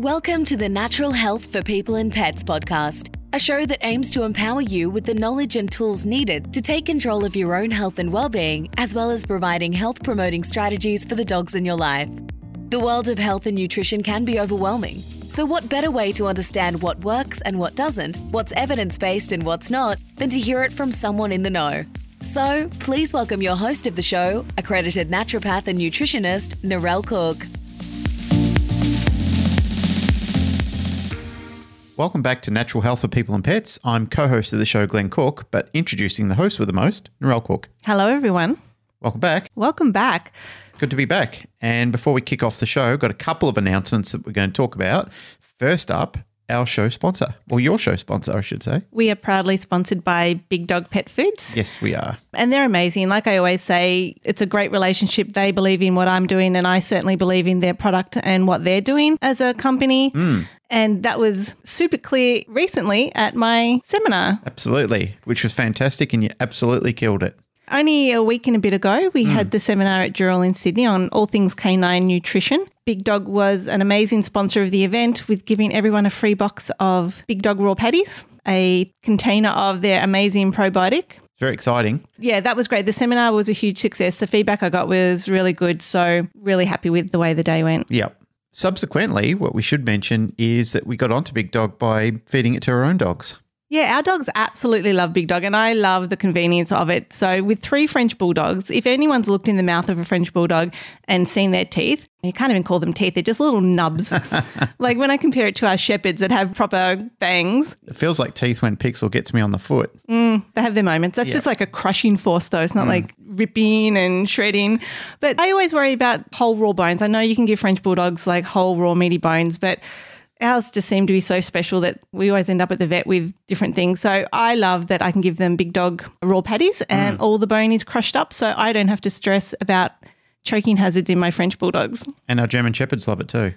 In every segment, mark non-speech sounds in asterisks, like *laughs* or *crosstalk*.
Welcome to the Natural Health for People and Pets podcast, a show that aims to empower you with the knowledge and tools needed to take control of your own health and well-being, as well as providing health-promoting strategies for the dogs in your life. The world of health and nutrition can be overwhelming. So, what better way to understand what works and what doesn't, what's evidence based and what's not, than to hear it from someone in the know? So, please welcome your host of the show, accredited naturopath and nutritionist, Narelle Cook. Welcome back to Natural Health for People and Pets. I'm co host of the show, Glenn Cook, but introducing the host with the most, Narelle Cook. Hello, everyone. Welcome back. Welcome back. Good to be back. And before we kick off the show, got a couple of announcements that we're going to talk about. First up, our show sponsor, or your show sponsor, I should say. We are proudly sponsored by Big Dog Pet Foods. Yes, we are. And they're amazing. Like I always say, it's a great relationship. They believe in what I'm doing, and I certainly believe in their product and what they're doing as a company. Mm. And that was super clear recently at my seminar. Absolutely, which was fantastic, and you absolutely killed it. Only a week and a bit ago, we had hmm. the seminar at Dural in Sydney on all things canine nutrition. Big Dog was an amazing sponsor of the event with giving everyone a free box of Big Dog raw patties, a container of their amazing probiotic. It's very exciting. Yeah, that was great. The seminar was a huge success. The feedback I got was really good. So, really happy with the way the day went. Yep. Subsequently, what we should mention is that we got onto Big Dog by feeding it to our own dogs. Yeah, our dogs absolutely love Big Dog, and I love the convenience of it. So, with three French Bulldogs, if anyone's looked in the mouth of a French Bulldog and seen their teeth, you can't even call them teeth, they're just little nubs. *laughs* like when I compare it to our Shepherds that have proper fangs, It feels like teeth when Pixel gets me on the foot. Mm, they have their moments. That's just like a crushing force, though. It's not mm. like ripping and shredding. But I always worry about whole raw bones. I know you can give French Bulldogs like whole raw meaty bones, but ours just seem to be so special that we always end up at the vet with different things. So I love that I can give them big dog raw patties and mm. all the bone is crushed up. So I don't have to stress about choking hazards in my French Bulldogs. And our German Shepherds love it too.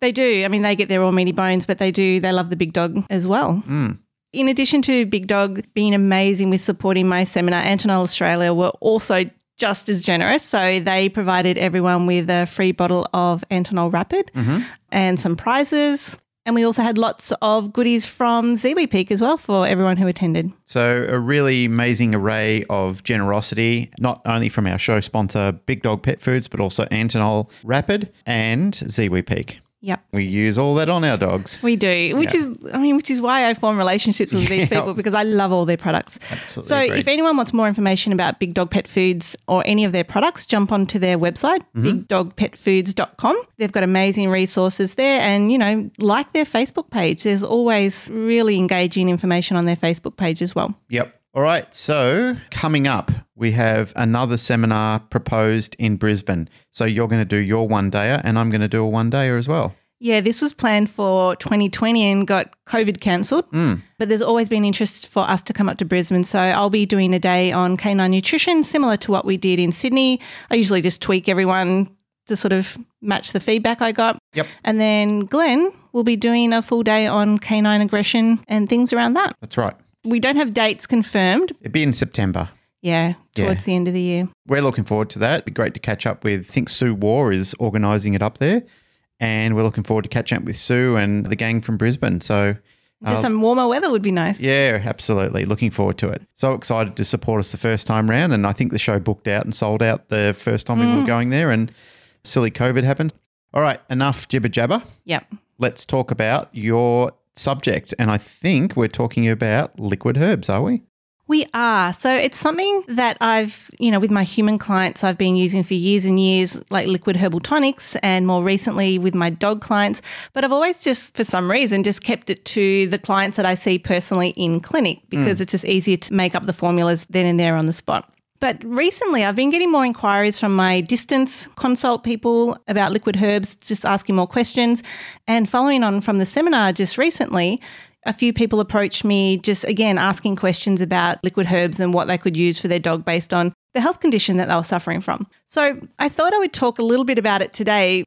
They do. I mean, they get their raw meaty bones, but they do. They love the big dog as well. Mm. In addition to Big Dog being amazing with supporting my seminar, Antinol Australia were also just as generous. So they provided everyone with a free bottle of Antinol Rapid mm-hmm. and some prizes. And we also had lots of goodies from Ziwi Peak as well for everyone who attended. So, a really amazing array of generosity, not only from our show sponsor, Big Dog Pet Foods, but also Antinol Rapid and Ziwi Peak. Yep. We use all that on our dogs. We do, which Yeah. is, I mean, which is why I form relationships with these *laughs* people because I love all their products. Absolutely So, agreed. if anyone wants more information about Big Dog Pet Foods or any of their products, jump onto their website, Mm-hmm. bigdogpetfoods.com. They've got amazing resources there, and you know, like their Facebook page. There's always really engaging information on their Facebook page as well. Yep. All right. So, coming up, we have another seminar proposed in Brisbane. So, you're going to do your one dayer, and I'm going to do a one dayer as well. Yeah, this was planned for 2020 and got COVID cancelled. Hmm. But there's always been interest for us to come up to Brisbane. So I'll be doing a day on canine nutrition, similar to what we did in Sydney. I usually just tweak everyone to sort of match the feedback I got. Yep. And then Glenn will be doing a full day on canine aggression and things around that. That's right. We don't have dates confirmed. It'd be in September. Yeah, Yeah. towards the end of the year. We're looking forward to that. It'd be great to catch up with, I think Sue War is organising it up there. And we're looking forward to catching up with Sue and the gang from Brisbane. So, Just uh, some warmer weather would be nice. yeah, absolutely. Looking forward to it. So excited to support us the first time round. And I think the show booked out and sold out the first time we were mm. going there. And silly COVID happened. All right, enough jibber jabber. Yep. Let's talk about your subject. And I think we're talking about liquid herbs, are we? We are. So it's something that I've, you know, with my human clients, I've been using for years and years, like liquid herbal tonics, and more recently with my dog clients. But I've always just, for some reason, just kept it to the clients that I see personally in clinic because mm. it's just easier to make up the formulas then and there on the spot. But recently, I've been getting more inquiries from my distance consult people about liquid herbs, just asking more questions. And following on from the seminar just recently, a few people approached me just again asking questions about liquid herbs and what they could use for their dog based on the health condition that they were suffering from. So I thought I would talk a little bit about it today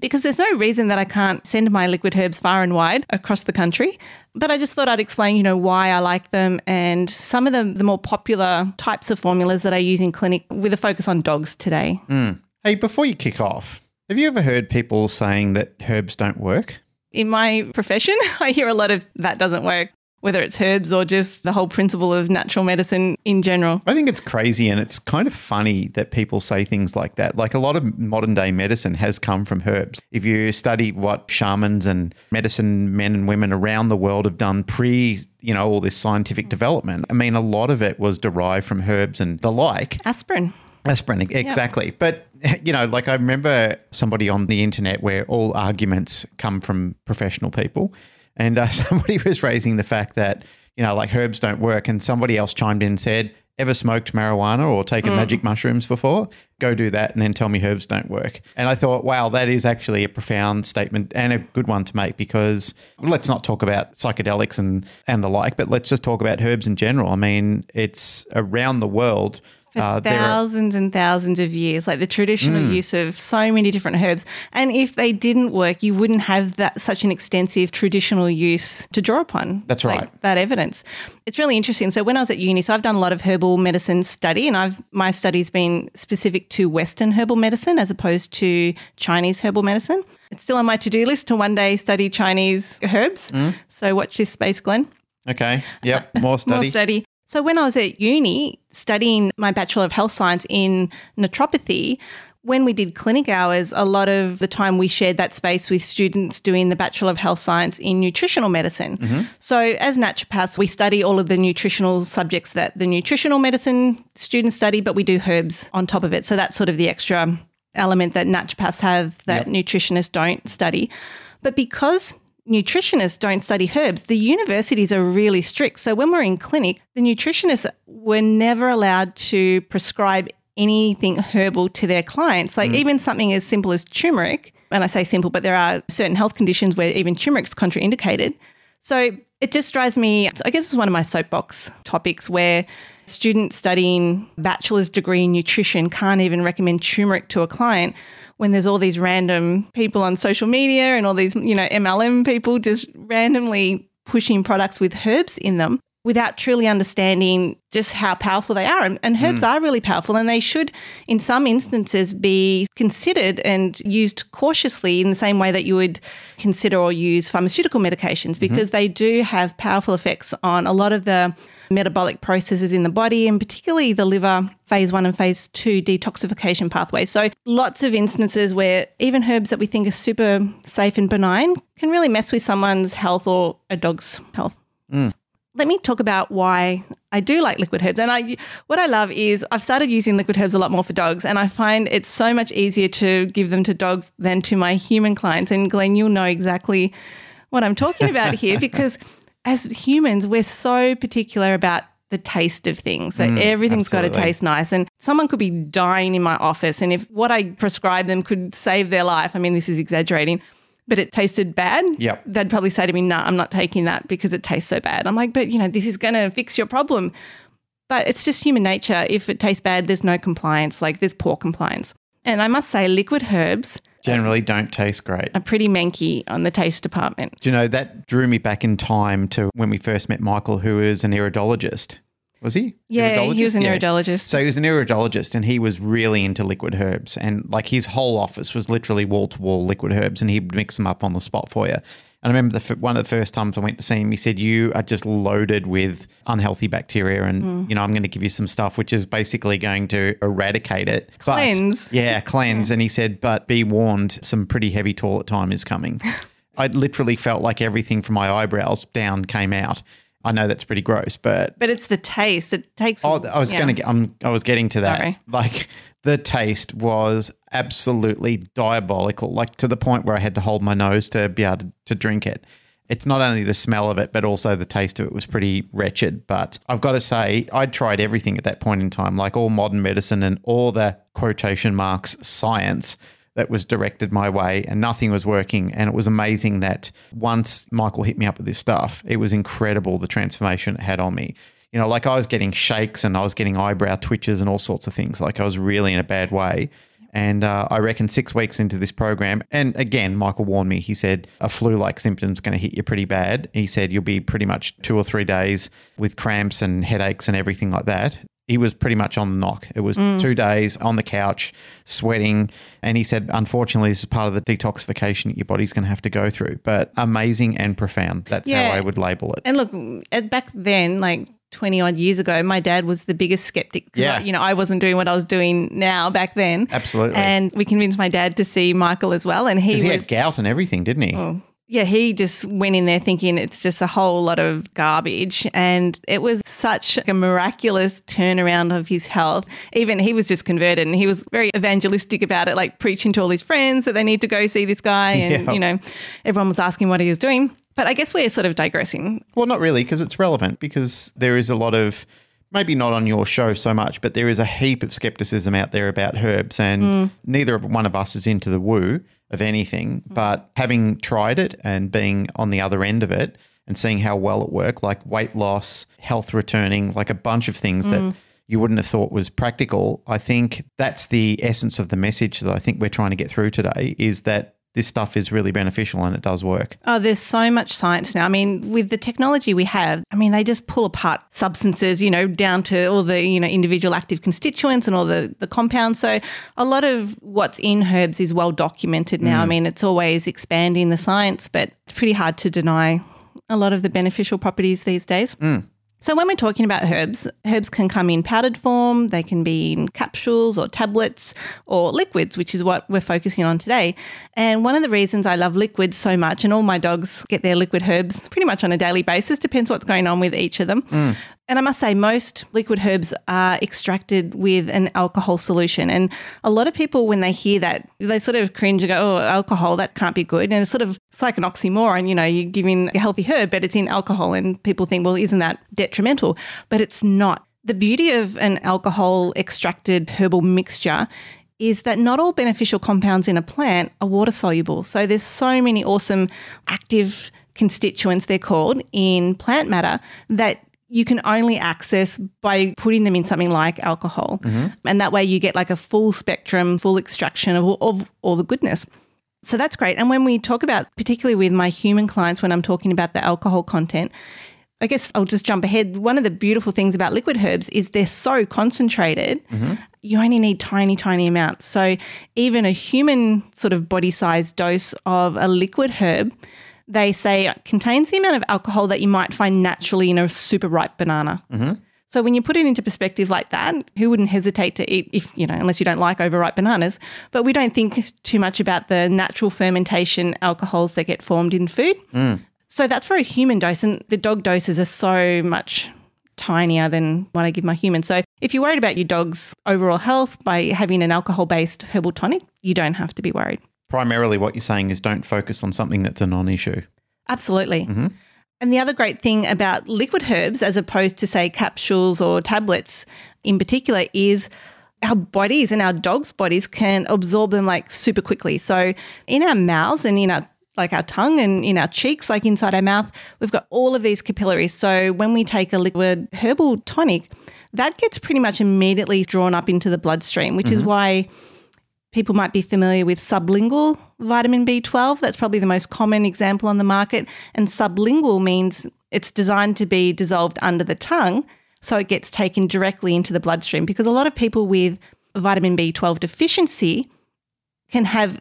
because there's no reason that I can't send my liquid herbs far and wide across the country. But I just thought I'd explain, you know, why I like them and some of the, the more popular types of formulas that I use in clinic with a focus on dogs today. Mm. Hey, before you kick off, have you ever heard people saying that herbs don't work? In my profession, *laughs* I hear a lot of that doesn't work whether it's herbs or just the whole principle of natural medicine in general. I think it's crazy and it's kind of funny that people say things like that. Like a lot of modern day medicine has come from herbs. If you study what shamans and medicine men and women around the world have done pre, you know, all this scientific development, I mean, a lot of it was derived from herbs and the like. Aspirin. Aspirin, exactly. But, you know, like I remember somebody on the internet where all arguments come from professional people. And uh, *laughs* somebody was raising the fact that, you know, like herbs don't work. And somebody else chimed in and said, Ever smoked marijuana or taken Mm. magic mushrooms before? Go do that and then tell me herbs don't work. And I thought, wow, that is actually a profound statement and a good one to make because let's not talk about psychedelics and, and the like, but let's just talk about herbs in general. I mean, it's around the world. For uh, thousands and thousands of years, like the traditional Mm. use of so many different herbs. And if they didn't work, you wouldn't have that such an extensive traditional use to draw upon. That's like, right. that evidence. It's really interesting. So when I was at uni, so I've done a lot of herbal medicine study, and I've my study's been specific to Western herbal medicine as opposed to Chinese herbal medicine. It's still on my to do list to one day study Chinese herbs. Mm. So watch this space, Glenn okay. Yep. *laughs* More study. more study. So when I was at uni studying my Bachelor of Health Science in naturopathy, when we did clinic hours, a lot of the time we shared that space with students doing the Bachelor of Health Science in nutritional medicine. Mm-hmm. So as naturopaths, we study all of the nutritional subjects that the nutritional medicine students study, but we do herbs on top of it. So that's sort of the extra element that naturopaths have that nutritionists don't study. But because nutritionists don't study herbs, the universities are really strict. So when we're in clinic, the nutritionists were never allowed to prescribe anything herbal to their clients. Like mm. even something as simple as turmeric, and I say simple, but there are certain health conditions where even turmeric's contraindicated. So it just drives me, I guess it's one of my soapbox topics where students studying bachelor's degree in nutrition can't even recommend turmeric to a client when there's all these random people on social media and all these, you know, MLM people just randomly pushing products with herbs in them without truly understanding just how powerful they are. And, and hmm. herbs are really powerful and they should, in some instances, be considered and used cautiously in the same way that you would consider or use pharmaceutical medications mm-hmm. because they do have powerful effects on a lot of the metabolic processes in the body and particularly the liver phase one and phase two detoxification pathways. So lots of instances where even herbs that we think are super safe and benign can really mess with someone's health or a dog's health. Mm. Let me talk about why I do like liquid herbs. And I what I love is I've started using liquid herbs a lot more for dogs and I find it's so much easier to give them to dogs than to my human clients. And Glenn, you'll know exactly what I'm talking about here *laughs* because as humans, we're so particular about the taste of things. So mm, everything's got to taste nice. And someone could be dying in my office, and if what I prescribe them could save their life, I mean, this is exaggerating, but it tasted bad, Yep. they'd probably say to me, "No, I'm not taking that because it tastes so bad." I'm like, "But you know, this is going to fix your problem." But it's just human nature. If it tastes bad, there's no compliance. Like there's poor compliance. And I must say, liquid herbs Generally don't taste great. are pretty manky on the taste department. Do you know that drew me back in time to when we first met Michael, who is an iridologist. Was he? Yeah, he was an Yeah. iridologist. So he was an iridologist and he was really into liquid herbs. And like his whole office was literally wall to wall liquid herbs and he'd mix them up on the spot for you. And I remember the, f- one of the first times I went to see him, he said, You are just loaded with unhealthy bacteria. And, Hmm. you know, I'm going to give you some stuff which is basically going to eradicate it. But- Cleanse. *laughs* yeah, cleanse. And he said, But be warned, some pretty heavy toilet time is coming. *laughs* I literally felt like everything from my eyebrows down came out. I know that's pretty gross, but But it's the taste. It takes. Oh, I was yeah. going to get. I'm, I was getting to that. Sorry. Like the taste was absolutely diabolical. Like to the point where I had to hold my nose to be able to, to drink it. It's not only the smell of it, but also the taste of it was pretty wretched. But I've got to say, I'd tried everything at that point in time, like all modern medicine and all the quotation marks science that was directed my way, and nothing was working. And it was amazing that once Michael hit me up with this stuff, it was incredible the transformation it had on me you know, like I was getting shakes and I was getting eyebrow twitches and all sorts of things. Like I was really in a bad way. And uh, I reckon six weeks into this program, and again, Michael warned me. He said a flu-like symptom's going to hit you pretty bad. He said you'll be pretty much two or three days with cramps and headaches and everything like that. He was pretty much on the knock. It was mm. two days on the couch, sweating. And he said, unfortunately, this is part of the detoxification that your body's going to have to go through. But amazing and profound. That's Yeah. how I would label it. And look, back then, like 20 odd years ago, my dad was the biggest skeptic. Yeah. I- you know, I wasn't doing what I was doing now back then. Absolutely. And we convinced my dad to see Michael as well. And he was, he had gout and everything, didn't he? Oh. Yeah, he just went in there thinking it's just a whole lot of garbage. And it was such a miraculous turnaround of his health. Even he was just converted and he was very evangelistic about it, like preaching to all his friends that they need to go see this guy. And, Yeah. you know, everyone was asking what he was doing. But I guess we're sort of digressing. Well, not really, because it's relevant, because there is a lot of, maybe not on your show so much, but there is a heap of skepticism out there about herbs, and hmm. neither one of us is into the woo of anything. Mm. But having tried it and being on the other end of it and seeing how well it worked, like weight loss, health returning, like a bunch of things that mm. you wouldn't have thought was practical, I think that's the essence of the message that I think we're trying to get through today is that this stuff is really beneficial and it does work. Oh, there's so much science now. I mean, with the technology we have, I mean, they just pull apart substances, you know, down to all the, you know, individual active constituents and all the, the compounds. So a lot of what's in herbs is well documented now. I mm. mean, it's always expanding the science, but it's pretty hard to deny a lot of the beneficial properties these days. Mm. So when we're talking about herbs, herbs can come in powdered form, they can be in capsules or tablets or liquids, which is what we're focusing on today. And one of the reasons I love liquids so much, and all my dogs get their liquid herbs pretty much on a daily basis, depends what's going on with each of them. And I must say, most liquid herbs are extracted with an alcohol solution. And a lot of people, when they hear that, they sort of cringe and go, oh, alcohol, that can't be good. And it's sort of, it's like an oxymoron, you know, you're giving a healthy herb, but it's in alcohol. And people think, well, isn't that detrimental? But it's not. The beauty of an alcohol extracted herbal mixture is that not all beneficial compounds in a plant are water soluble. So there's so many awesome active constituents, they're called, in plant matter that you can only access by putting them in something like alcohol. Mm-hmm. And that way you get like a full spectrum, full extraction of, all- of all the goodness. So that's great. And when we talk about, particularly with my human clients, when I'm talking about the alcohol content, I guess I'll just jump ahead. One of the beautiful things about liquid herbs is they're so concentrated, mm-hmm. you only need tiny, tiny amounts. So even a human sort of body size dose of a liquid herb, they say it contains the amount of alcohol that you might find naturally in a super ripe banana. Mm-hmm. So when you put it into perspective like that, who wouldn't hesitate to eat if, you know, unless you don't like overripe bananas, but we don't think too much about the natural fermentation alcohols that get formed in food. Mm. So that's for a human dose and the dog doses are so much tinier than what I give my human. So if you're worried about your dog's overall health by having an alcohol-based herbal tonic, you don't have to be worried. Primarily, what you're saying is don't focus on something that's a non issue. Absolutely. Mm-hmm. And the other great thing about liquid herbs, as opposed to, say, capsules or tablets in particular, is our bodies and our dogs' bodies can absorb them like super quickly. So in our mouths and in our like our tongue and in our cheeks, like inside our mouth, we've got all of these capillaries. So when we take a liquid herbal tonic, that gets pretty much immediately drawn up into the bloodstream, which is mm-hmm. why people might be familiar with sublingual vitamin B12. That's probably the most common example on the market. And sublingual means it's designed to be dissolved under the tongue so it gets taken directly into the bloodstream because a lot of people with vitamin B12 deficiency can have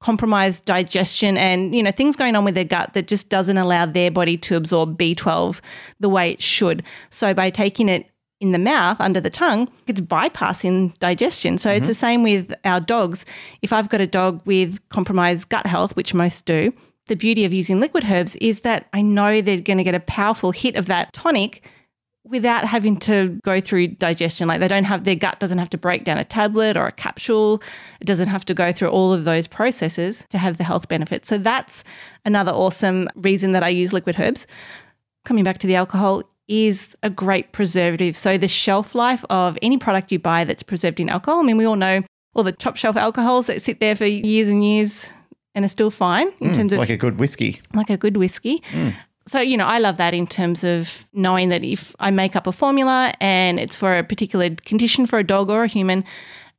compromised digestion and you know things going on with their gut that just doesn't allow their body to absorb B12 the way it should. So by taking it in the mouth under the tongue, it's bypassing digestion. So it's mm-hmm. the same with our dogs. If I've got a dog with compromised gut health, which most do, the beauty of using liquid herbs is that I know they're going to get a powerful hit of that tonic without having to go through digestion. Like they don't have their gut doesn't have to break down a tablet or a capsule. It doesn't have to go through all of those processes to have the health benefits. So that's another awesome reason that I use liquid herbs. Coming back to the alcohol is a great preservative. So the shelf life of any product you buy that's preserved in alcohol, I mean we all know all the top shelf alcohols that sit there for years and years and are still fine in mm, terms of Like a good whiskey. like a good whiskey. Mm. So, you know, I love that in terms of knowing that if I make up a formula and it's for a particular condition for a dog or a human,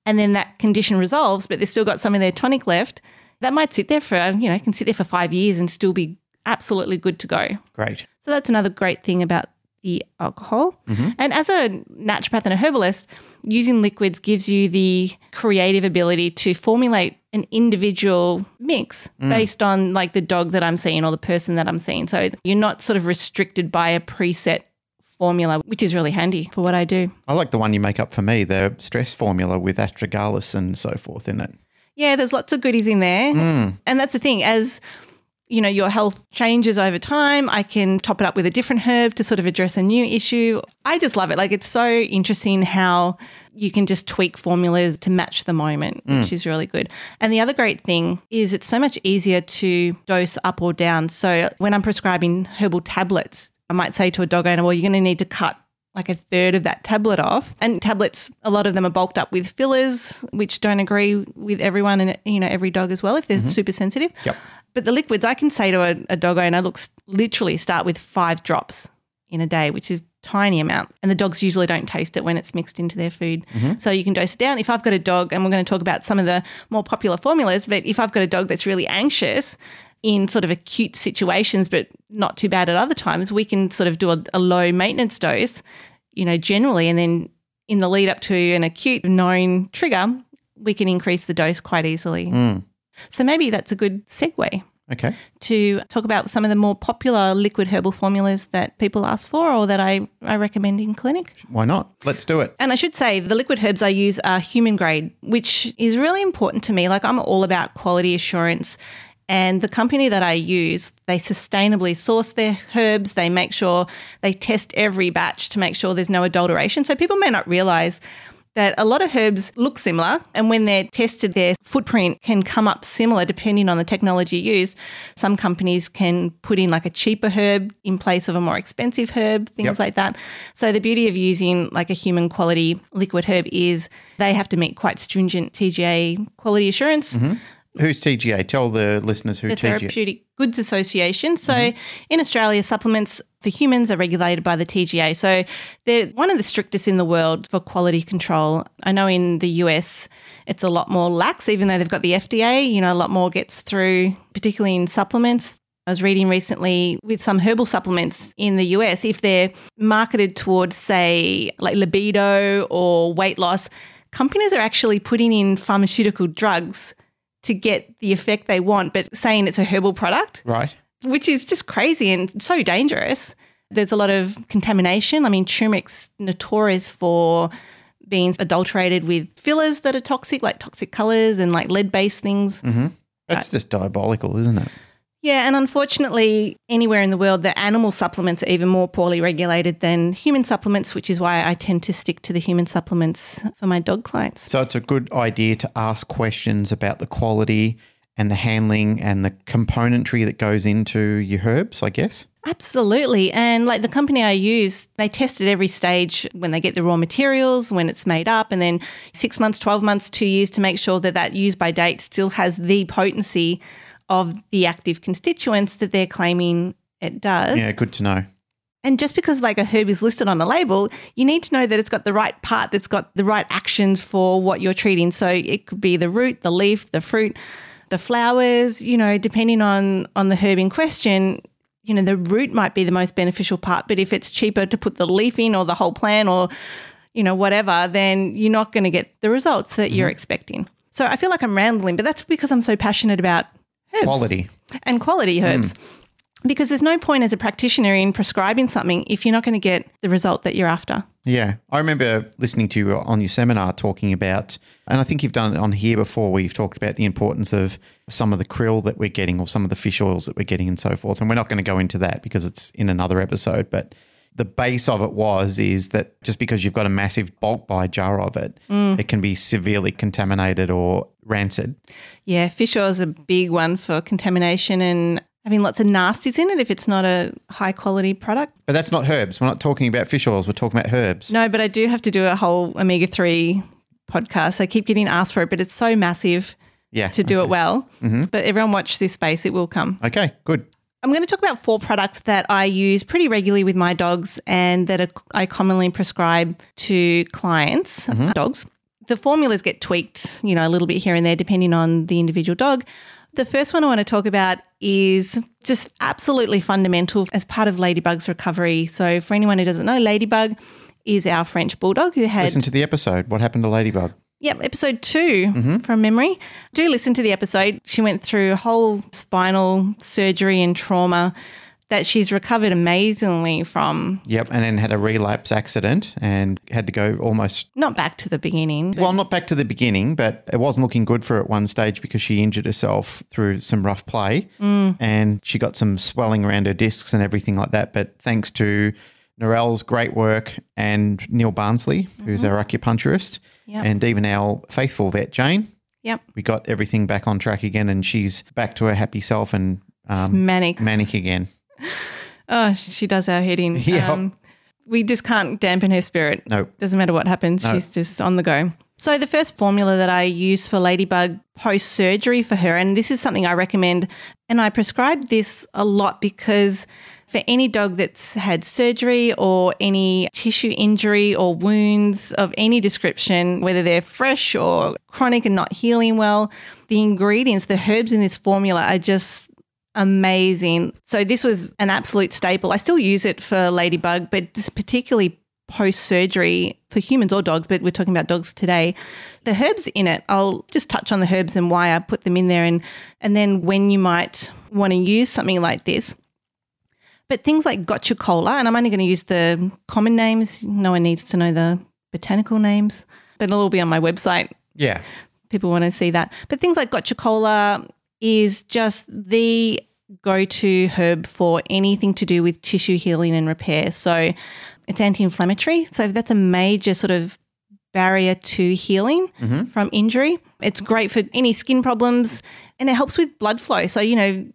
and then that condition resolves, but they've still got some of their tonic left, that might sit there for, you know, can sit there for five years and still be absolutely good to go. Great. So that's another great thing about the alcohol. Mm-hmm. And as a naturopath and a herbalist, using liquids gives you the creative ability to formulate an individual mix mm. based on like the dog that I'm seeing or the person that I'm seeing. So you're not sort of restricted by a preset formula, which is really handy for what I do. I like the one you make up for me, the stress formula with astragalus and so forth in it. Yeah, there's lots of goodies in there. Mm. And that's the thing, as you know, your health changes over time. I can top it up with a different herb to sort of address a new issue. I just love it. Like it's so interesting how you can just tweak formulas to match the moment, which mm. is really good. And the other great thing is it's so much easier to dose up or down. So when I'm prescribing herbal tablets, I might say to a dog owner, well, you're going to need to cut like a third of that tablet off. And tablets, a lot of them are bulked up with fillers, which don't agree with everyone and you know every dog as well if they're mm-hmm. super sensitive. Yep. But the liquids, I can say to a, a dog owner, look, literally start with five drops in a day, which is tiny amount. And the dogs usually don't taste it when it's mixed into their food. Mm-hmm. So you can dose it down. If I've got a dog, and we're going to talk about some of the more popular formulas, but if I've got a dog that's really anxious in sort of acute situations, but not too bad at other times, we can sort of do a, a low maintenance dose, you know, generally, and then in the lead up to an acute known trigger, we can increase the dose quite easily. Mm. So maybe that's a good segue Okay. to talk about some of the more popular liquid herbal formulas that people ask for or that I, I recommend in clinic. Why not? Let's do it. And I should say the liquid herbs I use are human grade, which is really important to me. Like I'm all about quality assurance. And the company that I use, they sustainably source their herbs. They make sure they test every batch to make sure there's no adulteration. So people may not realize that a lot of herbs look similar and when they're tested their footprint can come up similar depending on the technology used some companies can put in like a cheaper herb in place of a more expensive herb things Yep. like that so the beauty of using like a human quality liquid herb is they have to meet quite stringent TGA quality assurance mm-hmm. Who's TGA? Tell the listeners who the TGA. Therapeutic Goods Association. So mm-hmm. in Australia, supplements for humans are regulated by the TGA. So they're one of the strictest in the world for quality control. I know in the US, it's a lot more lax, even though they've got the FDA. You know, a lot more gets through, particularly in supplements. I was reading recently with some herbal supplements in the US, if they're marketed towards, say, like libido or weight loss, companies are actually putting in pharmaceutical drugs to get the effect they want, but saying it's a herbal product, Right. which is just crazy and so dangerous. There's a lot of contamination. I mean, turmeric's notorious for being adulterated with fillers that are toxic, like toxic colors and like lead based things. Mm-hmm. That's just diabolical, isn't it? Yeah, and unfortunately, anywhere in the world, the animal supplements are even more poorly regulated than human supplements, which is why I tend to stick to the human supplements for my dog clients. So it's a good idea to ask questions about the quality and the handling and the componentry that goes into your herbs, I guess. Absolutely. And like the company I use, they test at every stage when they get the raw materials, when it's made up, and then six months, 12 months, two years to make sure that that use by date still has the potency of the active constituents that they're claiming it does. Yeah, good to know. And just because like a herb is listed on a label, you need to know that it's got the right part that's got the right actions for what you're treating. So it could be the root, the leaf, the fruit, the flowers, you know, depending on on the herb in question, you know, the root might be the most beneficial part, but if it's cheaper to put the leaf in or the whole plant or you know, whatever, then you're not going to get the results that you're mm-hmm. expecting. So I feel like I'm rambling, but that's because I'm so passionate about herbs Quality. and quality herbs. Mm. Because there's no point as a practitioner in prescribing something if you're not going to get the result that you're after. Yeah. I remember listening to you on your seminar talking about, and I think you've done it on here before, where you've talked about the importance of some of the krill that we're getting or some of the fish oils that we're getting and so forth. And we're not going to go into that because it's in another episode. But the base of it was is that just because you've got a massive bulk buy jar of it, mm. it can be severely contaminated or rancid. Yeah, fish oil is a big one for contamination and having lots of nasties in it if it's not a high quality product. But that's not herbs. We're not talking about fish oils. We're talking about herbs. No, but I do have to do a whole omega 3 podcast. I keep getting asked for it, but it's so massive Yeah. to do it well. Mm-hmm. But everyone watch this space, it will come. Okay, good. I'm going to talk about four products that I use pretty regularly with my dogs and that are, I commonly prescribe to clients, mm-hmm. dogs. The formulas get tweaked, you know, a little bit here and there depending on the individual dog. The first one I want to talk about is just absolutely fundamental as part of Ladybug's recovery. So, for anyone who doesn't know, Ladybug is our French bulldog who had. Listen to the episode. What happened to Ladybug? Yep, episode 2 mm-hmm. from memory. Do listen to the episode. She went through a whole spinal surgery and trauma that she's recovered amazingly from. Yep, and then had a relapse accident and had to go almost Not back to the beginning. well, not back to the beginning, but it wasn't looking good for her at one stage because she injured herself through some rough play and she got some swelling around her discs and everything like that. But thanks to Narelle's great work and Neil Barnsley, who's our acupuncturist, Yep. and even our faithful vet, Jane, Yep. we got everything back on track again and she's back to her happy self and um, manic. manic again. *laughs* Oh, she does our head in. *laughs* Yep. Um, we just can't dampen her spirit. No. Doesn't matter what happens, No. she's just on the go. So, the first formula that I use for Ladybug post surgery for her, and this is something I recommend, and I prescribe this a lot because for any dog that's had surgery or any tissue injury or wounds of any description, whether they're fresh or chronic and not healing well, the ingredients, the herbs in this formula are just amazing. So this was an absolute staple. I still use it for ladybug, but particularly post surgery for humans or dogs, but we're talking about dogs today. The herbs in it, I'll just touch on the herbs and why I put them in there and and then when you might want to use something like this. But things like gotu kola, and I'm only going to use the common names. No one needs to know the botanical names, but it'll all be on my website Yeah. people want to see that. But things like gotu kola is just the go to herb for anything to do with tissue healing and repair. So it's anti inflammatory. So that's a major sort of barrier to healing mm-hmm. from injury. It's great for any skin problems and it helps with blood flow. So, you know,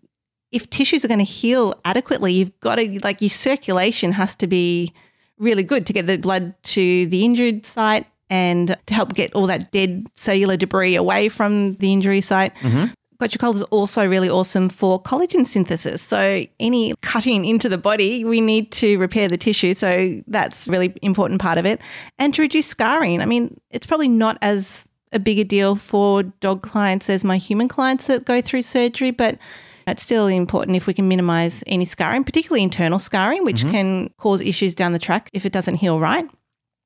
if tissues are going to heal adequately, you've got to, like, your circulation has to be really good to get the blood to the injured site and to help get all that dead cellular debris away from the injury site. Gotu kola is also really awesome for collagen synthesis. So any cutting into the body, we need to repair the tissue. So that's a really important part of it. And to reduce scarring. I mean, it's probably not as a bigger deal for dog clients as my human clients that go through surgery, but it's still important if we can minimize any scarring, particularly internal scarring, which mm-hmm. can cause issues down the track if it doesn't heal right.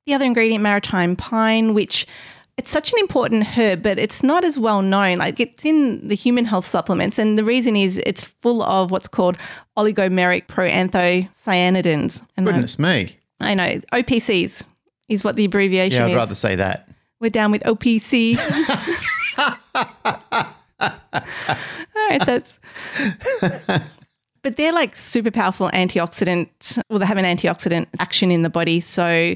The other ingredient, maritime pine, which it's such an important herb, but it's not as well known. Like it's in the human health supplements, and the reason is it's full of what's called oligomeric proanthocyanidins. And I, Goodness me. I know OPCs is what the abbreviation Yeah, I'd is. rather say that. We're down with OPC. *laughs* All right, that's. *laughs* But they're like super powerful antioxidants. Well, they have an antioxidant action in the body. So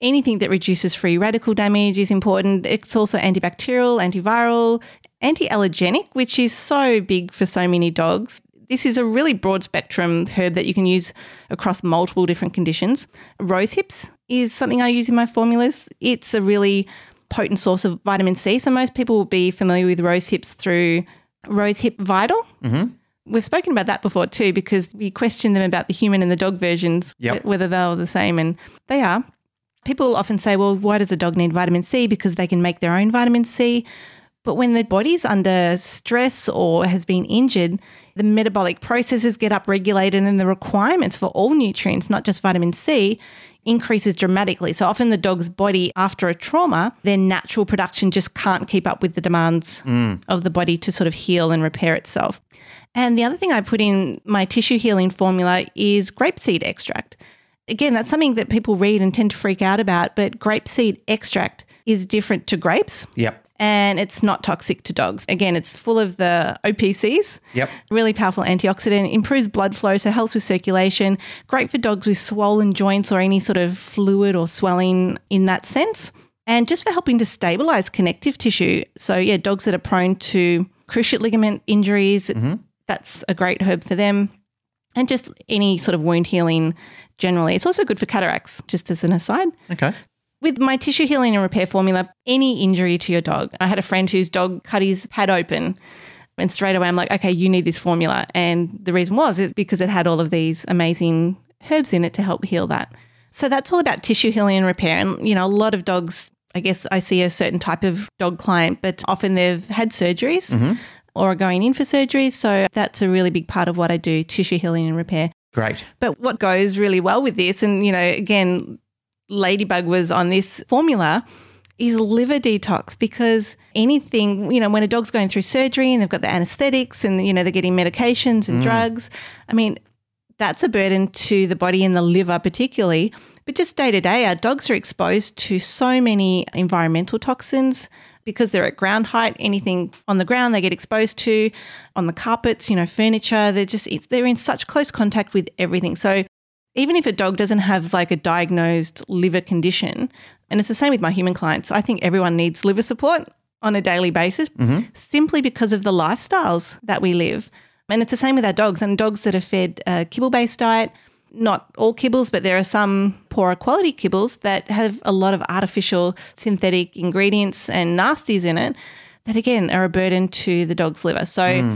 anything that reduces free radical damage is important. It's also antibacterial, antiviral, anti allergenic, which is so big for so many dogs. This is a really broad spectrum herb that you can use across multiple different conditions. Rose hips is something I use in my formulas. It's a really potent source of vitamin C. So most people will be familiar with rose hips through Rose Hip Vital. Mm-hmm. We've spoken about that before too, because we questioned them about the human and the dog versions, Yep. whether they're the same, and they are. People often say, well, why does a dog need vitamin C? Because they can make their own vitamin C. But when the body's under stress or has been injured, the metabolic processes get upregulated and the requirements for all nutrients, not just vitamin C, increases dramatically. So often the dog's body, after a trauma, their natural production just can't keep up with the demands mm. of the body to sort of heal and repair itself. And the other thing I put in my tissue healing formula is grapeseed extract. Again, that's something that people read and tend to freak out about, but grapeseed extract is different to grapes Yep. and it's not toxic to dogs. Again, it's full of the OPCs. Yep. Really powerful antioxidant, improves blood flow, so helps with circulation. Great for dogs with swollen joints or any sort of fluid or swelling in that sense. And just for helping to stabilize connective tissue. So, yeah, dogs that are prone to cruciate ligament injuries, mm-hmm. that's a great herb for them. And just any sort of wound healing generally. It's also good for cataracts, just as an aside Okay. with my tissue healing and repair formula, any injury to your dog. I had a friend whose dog cut his pad open. And straight away, I'm like, okay, you need this formula. And the reason was it because it had all of these amazing herbs in it to help heal that. So that's all about tissue healing and repair. And, you know, a lot of dogs, I guess I see a certain type of dog client, but often they've had surgeries. Mm-hmm. or are going in for surgery. So that's a really big part of what I do tissue healing and repair. Great. But what goes really well with this, and you know, again, Ladybug was on this formula, is liver detox because anything, you know, when a dog's going through surgery and they've got the anesthetics and, you know, they're getting medications and mm. drugs, I mean, that's a burden to the body and the liver, particularly. But just day to day, our dogs are exposed to so many environmental toxins because they're at ground height. Anything on the ground they get exposed to, on the carpets, you know, furniture. They're just they're in such close contact with everything. So even if a dog doesn't have like a diagnosed liver condition, and it's the same with my human clients, I think everyone needs liver support on a daily basis mm-hmm. simply because of the lifestyles that we live. And it's the same with our dogs and dogs that are fed a kibble based diet. Not all kibbles, but there are some poorer quality kibbles that have a lot of artificial synthetic ingredients and nasties in it that, again, are a burden to the dog's liver. So, hmm.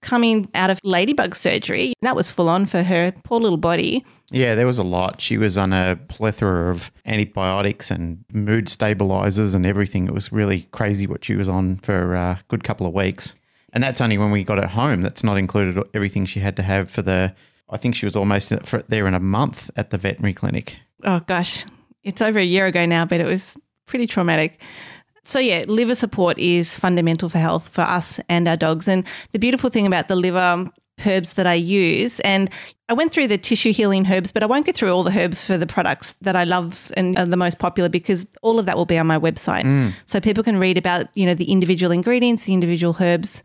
coming out of ladybug surgery, that was full on for her poor little body. Yeah, there was a lot. She was on a plethora of antibiotics and mood stabilizers and everything. It was really crazy what she was on for a good couple of weeks. And that's only when we got her home. That's not included everything she had to have for the. I think she was almost for, there in a month at the veterinary clinic. Oh gosh, it's over a year ago now, but it was pretty traumatic. So yeah, liver support is fundamental for health for us and our dogs. And the beautiful thing about the liver um, herbs that I use, and I went through the tissue healing herbs, but I won't go through all the herbs for the products that I love and are the most popular because all of that will be on my website. Mm. So people can read about, you know, the individual ingredients, the individual herbs.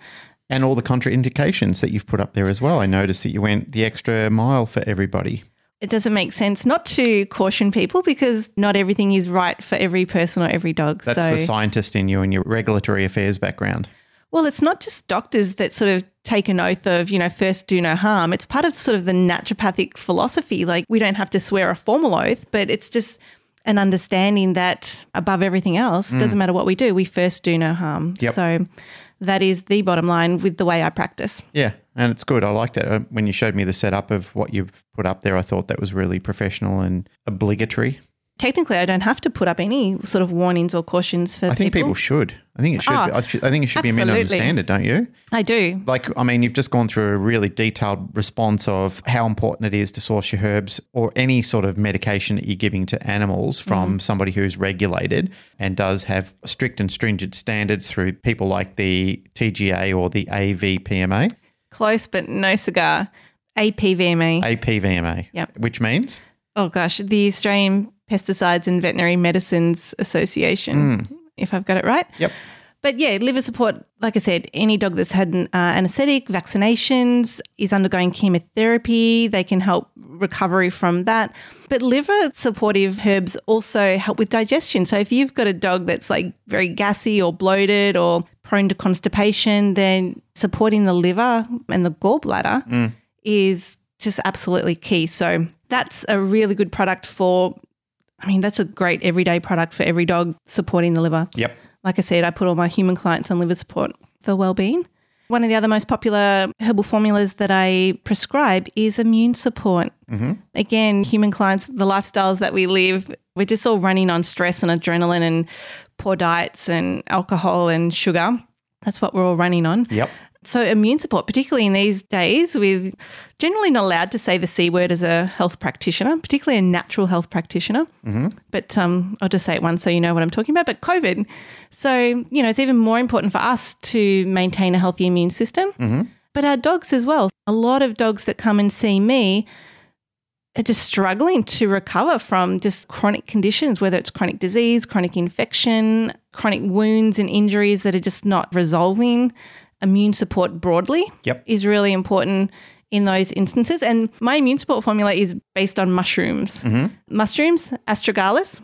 And all the contraindications that you've put up there as well. I noticed that you went the extra mile for everybody. It doesn't make sense not to caution people because not everything is right for every person or every dog. That's so the scientist in you and your regulatory affairs background. Well, it's not just doctors that sort of take an oath of, you know, first do no harm. It's part of sort of the naturopathic philosophy. Like we don't have to swear a formal oath, but it's just an understanding that above everything else, mm. doesn't matter what we do, we first do no harm. Yep. So that is the bottom line with the way I practice. Yeah, and it's good. I liked it. Uh, When you showed me the setup of what you've put up there, I thought that was really professional and obligatory. Technically, I don't have to put up any sort of warnings or cautions for I think people should. I think it should. Oh, be, I, should I think it should be a minimum absolutely. standard, don't you? I do. Like, I mean, you've just gone through a really detailed response of how important it is to source your herbs or any sort of medication that you're giving to animals from mm. somebody who's regulated and does have strict and stringent standards through people like the TGA or the AVPMA, Close, but no cigar. APVMA. APVMA, Yep. which means oh gosh, the Australian Pesticides and Veterinary Medicines Association, if I've got it right. Yep. But yeah, liver support, like I said, any dog that's had an uh, anesthetic, vaccinations, is undergoing chemotherapy, they can help recovery from that. But liver supportive herbs also help with digestion. So if you've got a dog that's like very gassy or bloated or prone to constipation, then supporting the liver and the gallbladder is just absolutely key. So that's a really good product for, I mean, that's a great everyday product for every dog supporting the liver. Yep. Like I said, I put all my human clients on liver support for well-being. One of the other most popular herbal formulas that I prescribe is immune support. Mm-hmm. Again, human clients, the lifestyles that we live, we're just all running on stress and adrenaline and poor diets and alcohol and sugar. That's what we're all running on. Yep. So, immune support, particularly in these days, with generally not allowed to say the C word as a health practitioner, particularly a natural health practitioner. Mm-hmm. But um, I'll just say it once so you know what I'm talking about. But COVID. So, you know, it's even more important for us to maintain a healthy immune system, but our dogs as well. A lot of dogs that come and see me are just struggling to recover from just chronic conditions, whether it's chronic disease, chronic infection, chronic wounds and injuries that are just not resolving. Immune support broadly Yep. is really important in those instances. And my immune support formula is based on mushrooms. Mushrooms, astragalus,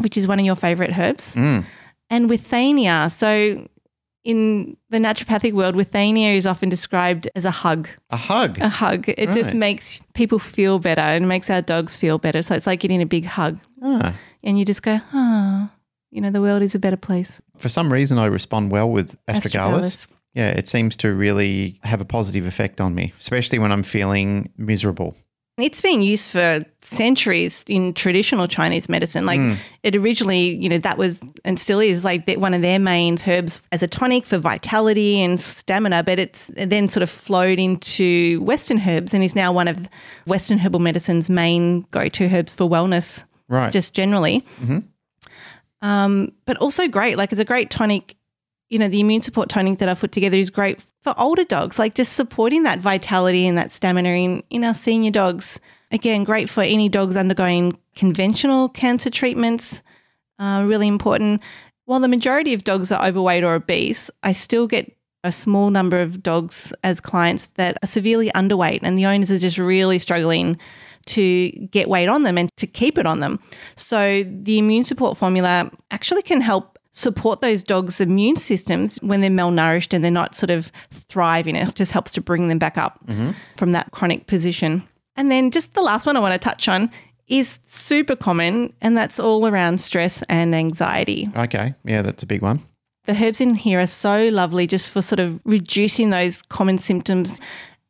which is one of your favorite herbs, and withania. So in the naturopathic world, withania is often described as a hug. A hug. A hug. It just makes people feel better and makes our dogs feel better. So it's like getting a big hug. Ah. And you just go, ah, you know, the world is a better place. For some reason, I respond well with astragalus. Astragalus. Yeah, it seems to really have a positive effect on me, especially when I'm feeling miserable. It's been used for centuries in traditional Chinese medicine. Like it originally, you know, that was and still is like one of their main herbs as a tonic for vitality and stamina. But it's then sort of flowed into Western herbs and is now one of Western herbal medicine's main go-to herbs for wellness, Right. just generally. Um, but also great. Like it's a great tonic. You know, the immune support tonic that I've put together is great for older dogs, like just supporting that vitality and that stamina in, in our senior dogs. Again, great for any dogs undergoing conventional cancer treatments. Uh, really important. While the majority of dogs are overweight or obese, I still get a small number of dogs as clients that are severely underweight, and the owners are just really struggling to get weight on them and to keep it on them. So, the immune support formula actually can help support those dogs' immune systems when they're malnourished and they're not sort of thriving. It just helps to bring them back up mm-hmm. from that chronic position. And then, just the last one I want to touch on is super common, and that's all around stress and anxiety. Okay. Yeah, that's a big one. The herbs in here are so lovely just for sort of reducing those common symptoms.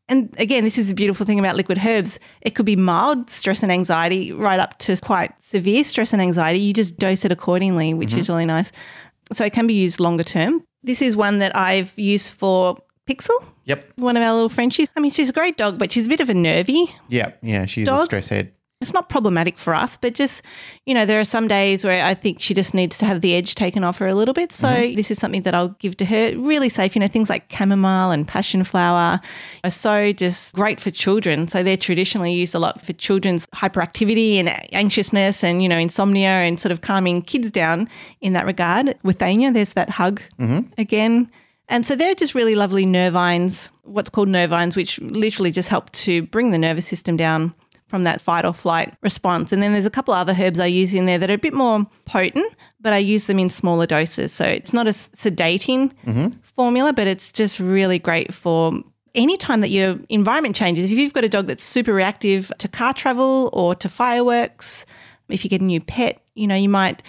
And again, this is a beautiful thing about liquid herbs. It could be mild stress and anxiety, right up to quite severe stress and anxiety. You just dose it accordingly, which mm-hmm. is really nice. So it can be used longer term. This is one that I've used for Pixel, Yep. one of our little Frenchies. I mean, she's a great dog, but she's a bit of a nervy Yeah. Yeah. She's a stress head. It's not problematic for us, but just, you know, there are some days where I think she just needs to have the edge taken off her a little bit. So mm-hmm. this is something that I'll give to her. Really safe, you know, things like chamomile and passion flower are so just great for children. So they're traditionally used a lot for children's hyperactivity and anxiousness and, you know, insomnia and sort of calming kids down in that regard. With Anya, there's that hug mm-hmm. again. And so they're just really lovely nervines, what's called nervines, which literally just help to bring the nervous system down from that fight or flight response. And then there's a couple other herbs I use in there that are a bit more potent, but I use them in smaller doses. So it's not a sedating mm-hmm. formula, but it's just really great for any time that your environment changes. If you've got a dog that's super reactive to car travel or to fireworks, if you get a new pet, you know, you might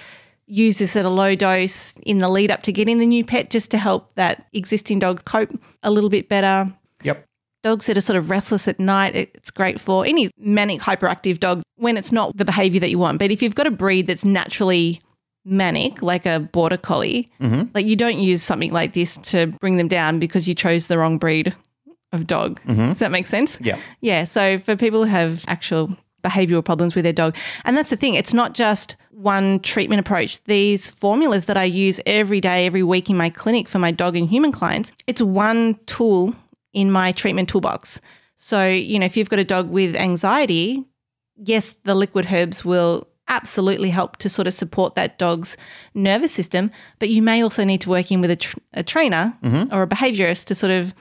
use this at a low dose in the lead up to getting the new pet just to help that existing dog cope a little bit better Yep. Dogs that are sort of restless at night, it's great for any manic hyperactive dog when it's not the behavior that you want. But if you've got a breed that's naturally manic, like a border collie, mm-hmm. like you don't use something like this to bring them down because you chose the wrong breed of dog. Mm-hmm. Does that make sense? Yeah. Yeah. So for people who have actual behavioral problems with their dog, and that's the thing, it's not just one treatment approach. These formulas that I use every day, every week in my clinic for my dog and human clients, it's one tool in my treatment toolbox. So, you know, if you've got a dog with anxiety, yes, the liquid herbs will absolutely help to sort of support that dog's nervous system, but you may also need to work in with a, tr- a trainer mm-hmm. or a behaviorist to sort of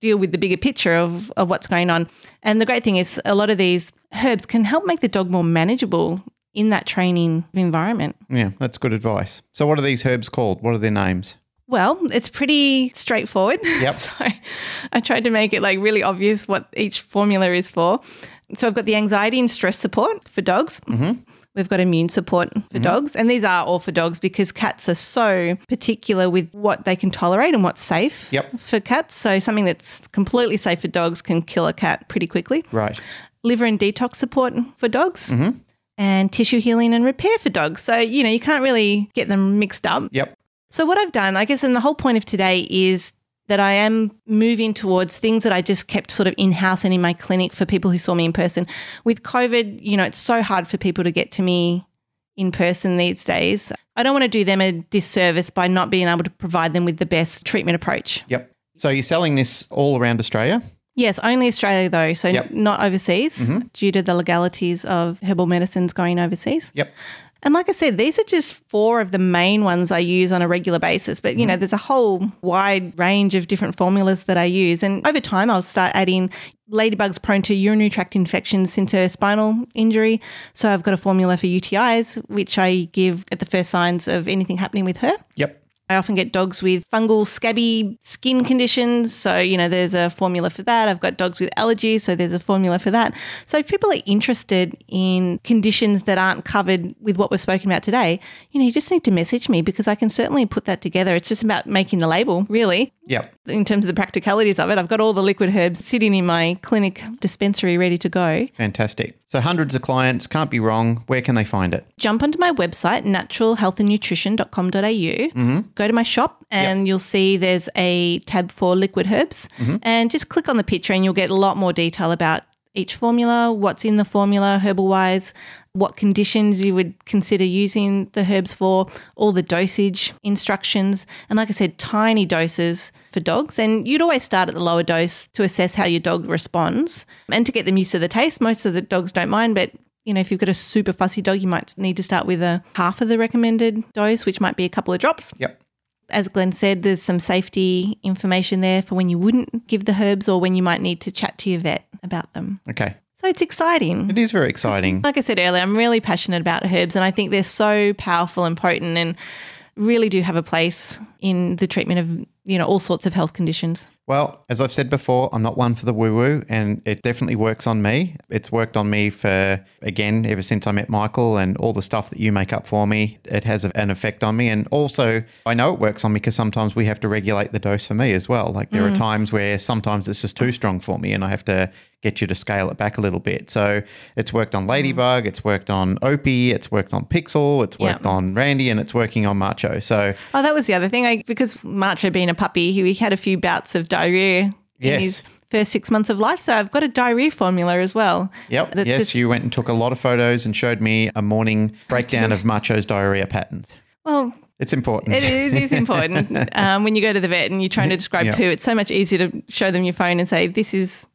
deal with the bigger picture of, of what's going on. And the great thing is, a lot of these herbs can help make the dog more manageable in that training environment. Yeah. That's good advice. So, what are these herbs called? What are their names? Well, it's pretty straightforward. Yep. *laughs* so I tried to make it like really obvious what each formula is for. So I've got the anxiety and stress support for dogs. Mm-hmm. We've got immune support for dogs. And these are all for dogs because cats are so particular with what they can tolerate and what's safe Yep. for cats. So something that's completely safe for dogs can kill a cat pretty quickly. Right. Liver and detox support for dogs. And tissue healing and repair for dogs. So, you know, you can't really get them mixed up. Yep. So, what I've done, I guess, and the whole point of today is that I am moving towards things that I just kept sort of in house and in my clinic for people who saw me in person. With COVID, you know, it's so hard for people to get to me in person these days. I don't want to do them a disservice by not being able to provide them with the best treatment approach. Yep. So, you're selling this all around Australia? Yes, only Australia though, so Yep. not overseas mm-hmm. due to the legalities of herbal medicines going overseas. Yep. And like I said, these are just four of the main ones I use on a regular basis. But, you know, mm. there's a whole wide range of different formulas that I use. And over time, I'll start adding Ladybug's prone to urinary tract infections since her spinal injury. So I've got a formula for UTIs, which I give at the first signs of anything happening with her. Yep. I often get dogs with fungal, scabby skin conditions. So, you know, there's a formula for that. I've got dogs with allergies. So, there's a formula for that. So, if people are interested in conditions that aren't covered with what we're spoken about today, you know, you just need to message me because I can certainly put that together. It's just about making the label, really. Yep. in terms of the practicalities of it. I've got all the liquid herbs sitting in my clinic dispensary ready to go. Fantastic. So hundreds of clients, can't be wrong. Where can they find it? Jump onto my website, naturalhealthandnutrition.com.au, mm-hmm. go to my shop, and you'll see there's a tab for liquid herbs. Mm-hmm. And just click on the picture, and you'll get a lot more detail about each formula, what's in the formula herbal wise, what conditions you would consider using the herbs for, all the dosage instructions. And like I said, tiny doses for dogs. And you'd always start at the lower dose to assess how your dog responds and to get them used to the taste. Most of the dogs don't mind, but you know, if you've got a super fussy dog, you might need to start with a half of the recommended dose, which might be a couple of drops. Yep. As Glenn said, there's some safety information there for when you wouldn't give the herbs or when you might need to chat to your vet about them. Okay. So it's exciting. It is very exciting. Like I said earlier, I'm really passionate about herbs and I think they're so powerful and potent and really do have a place in the treatment of, you know, all sorts of health conditions. Well, as I've said before, I'm not one for the woo woo, and it definitely works on me. It's worked on me for, again, ever since I met Michael and all the stuff that you make up for me. It has an effect on me. And also, I know it works on me because sometimes we have to regulate the dose for me as well. Like there are mm. times where sometimes it's just too strong for me and I have to get you to scale it back a little bit. So it's worked on mm. Ladybug, it's worked on Opie, it's worked on Pixel, it's worked on Randy, and it's working on Macho. So Oh, that was the other thing. I, because Macho being a puppy, he, he had a few bouts of diarrhea Yes. in his first six months of life. So I've got a diarrhea formula as well. Yep. That's yes, just- you went and took a lot of photos and showed me a morning breakdown of Macho's diarrhea patterns. Well, It's important. it, it is *laughs* important um, when you go to the vet and you're trying to describe Yeah. poo. It's so much easier to show them your phone and say, this is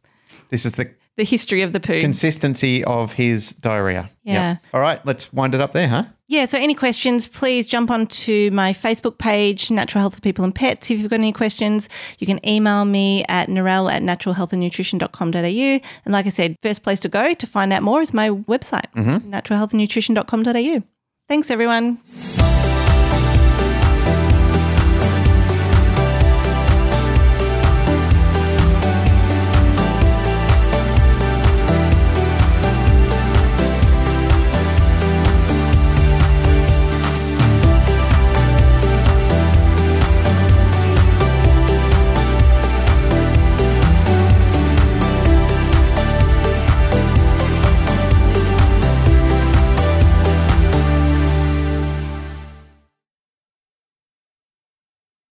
This is the the history of the poo. consistency of his diarrhea. Yep. Yeah. All right, let's wind it up there, huh? Yeah, so any questions, please jump onto my Facebook page, Natural Health for People and Pets. If you've got any questions, you can email me at narelle at naturalhealthandnutrition.com.au. And like I said, first place to go to find out more is my website, mm-hmm. naturalhealthandnutrition.com.au. Thanks, everyone.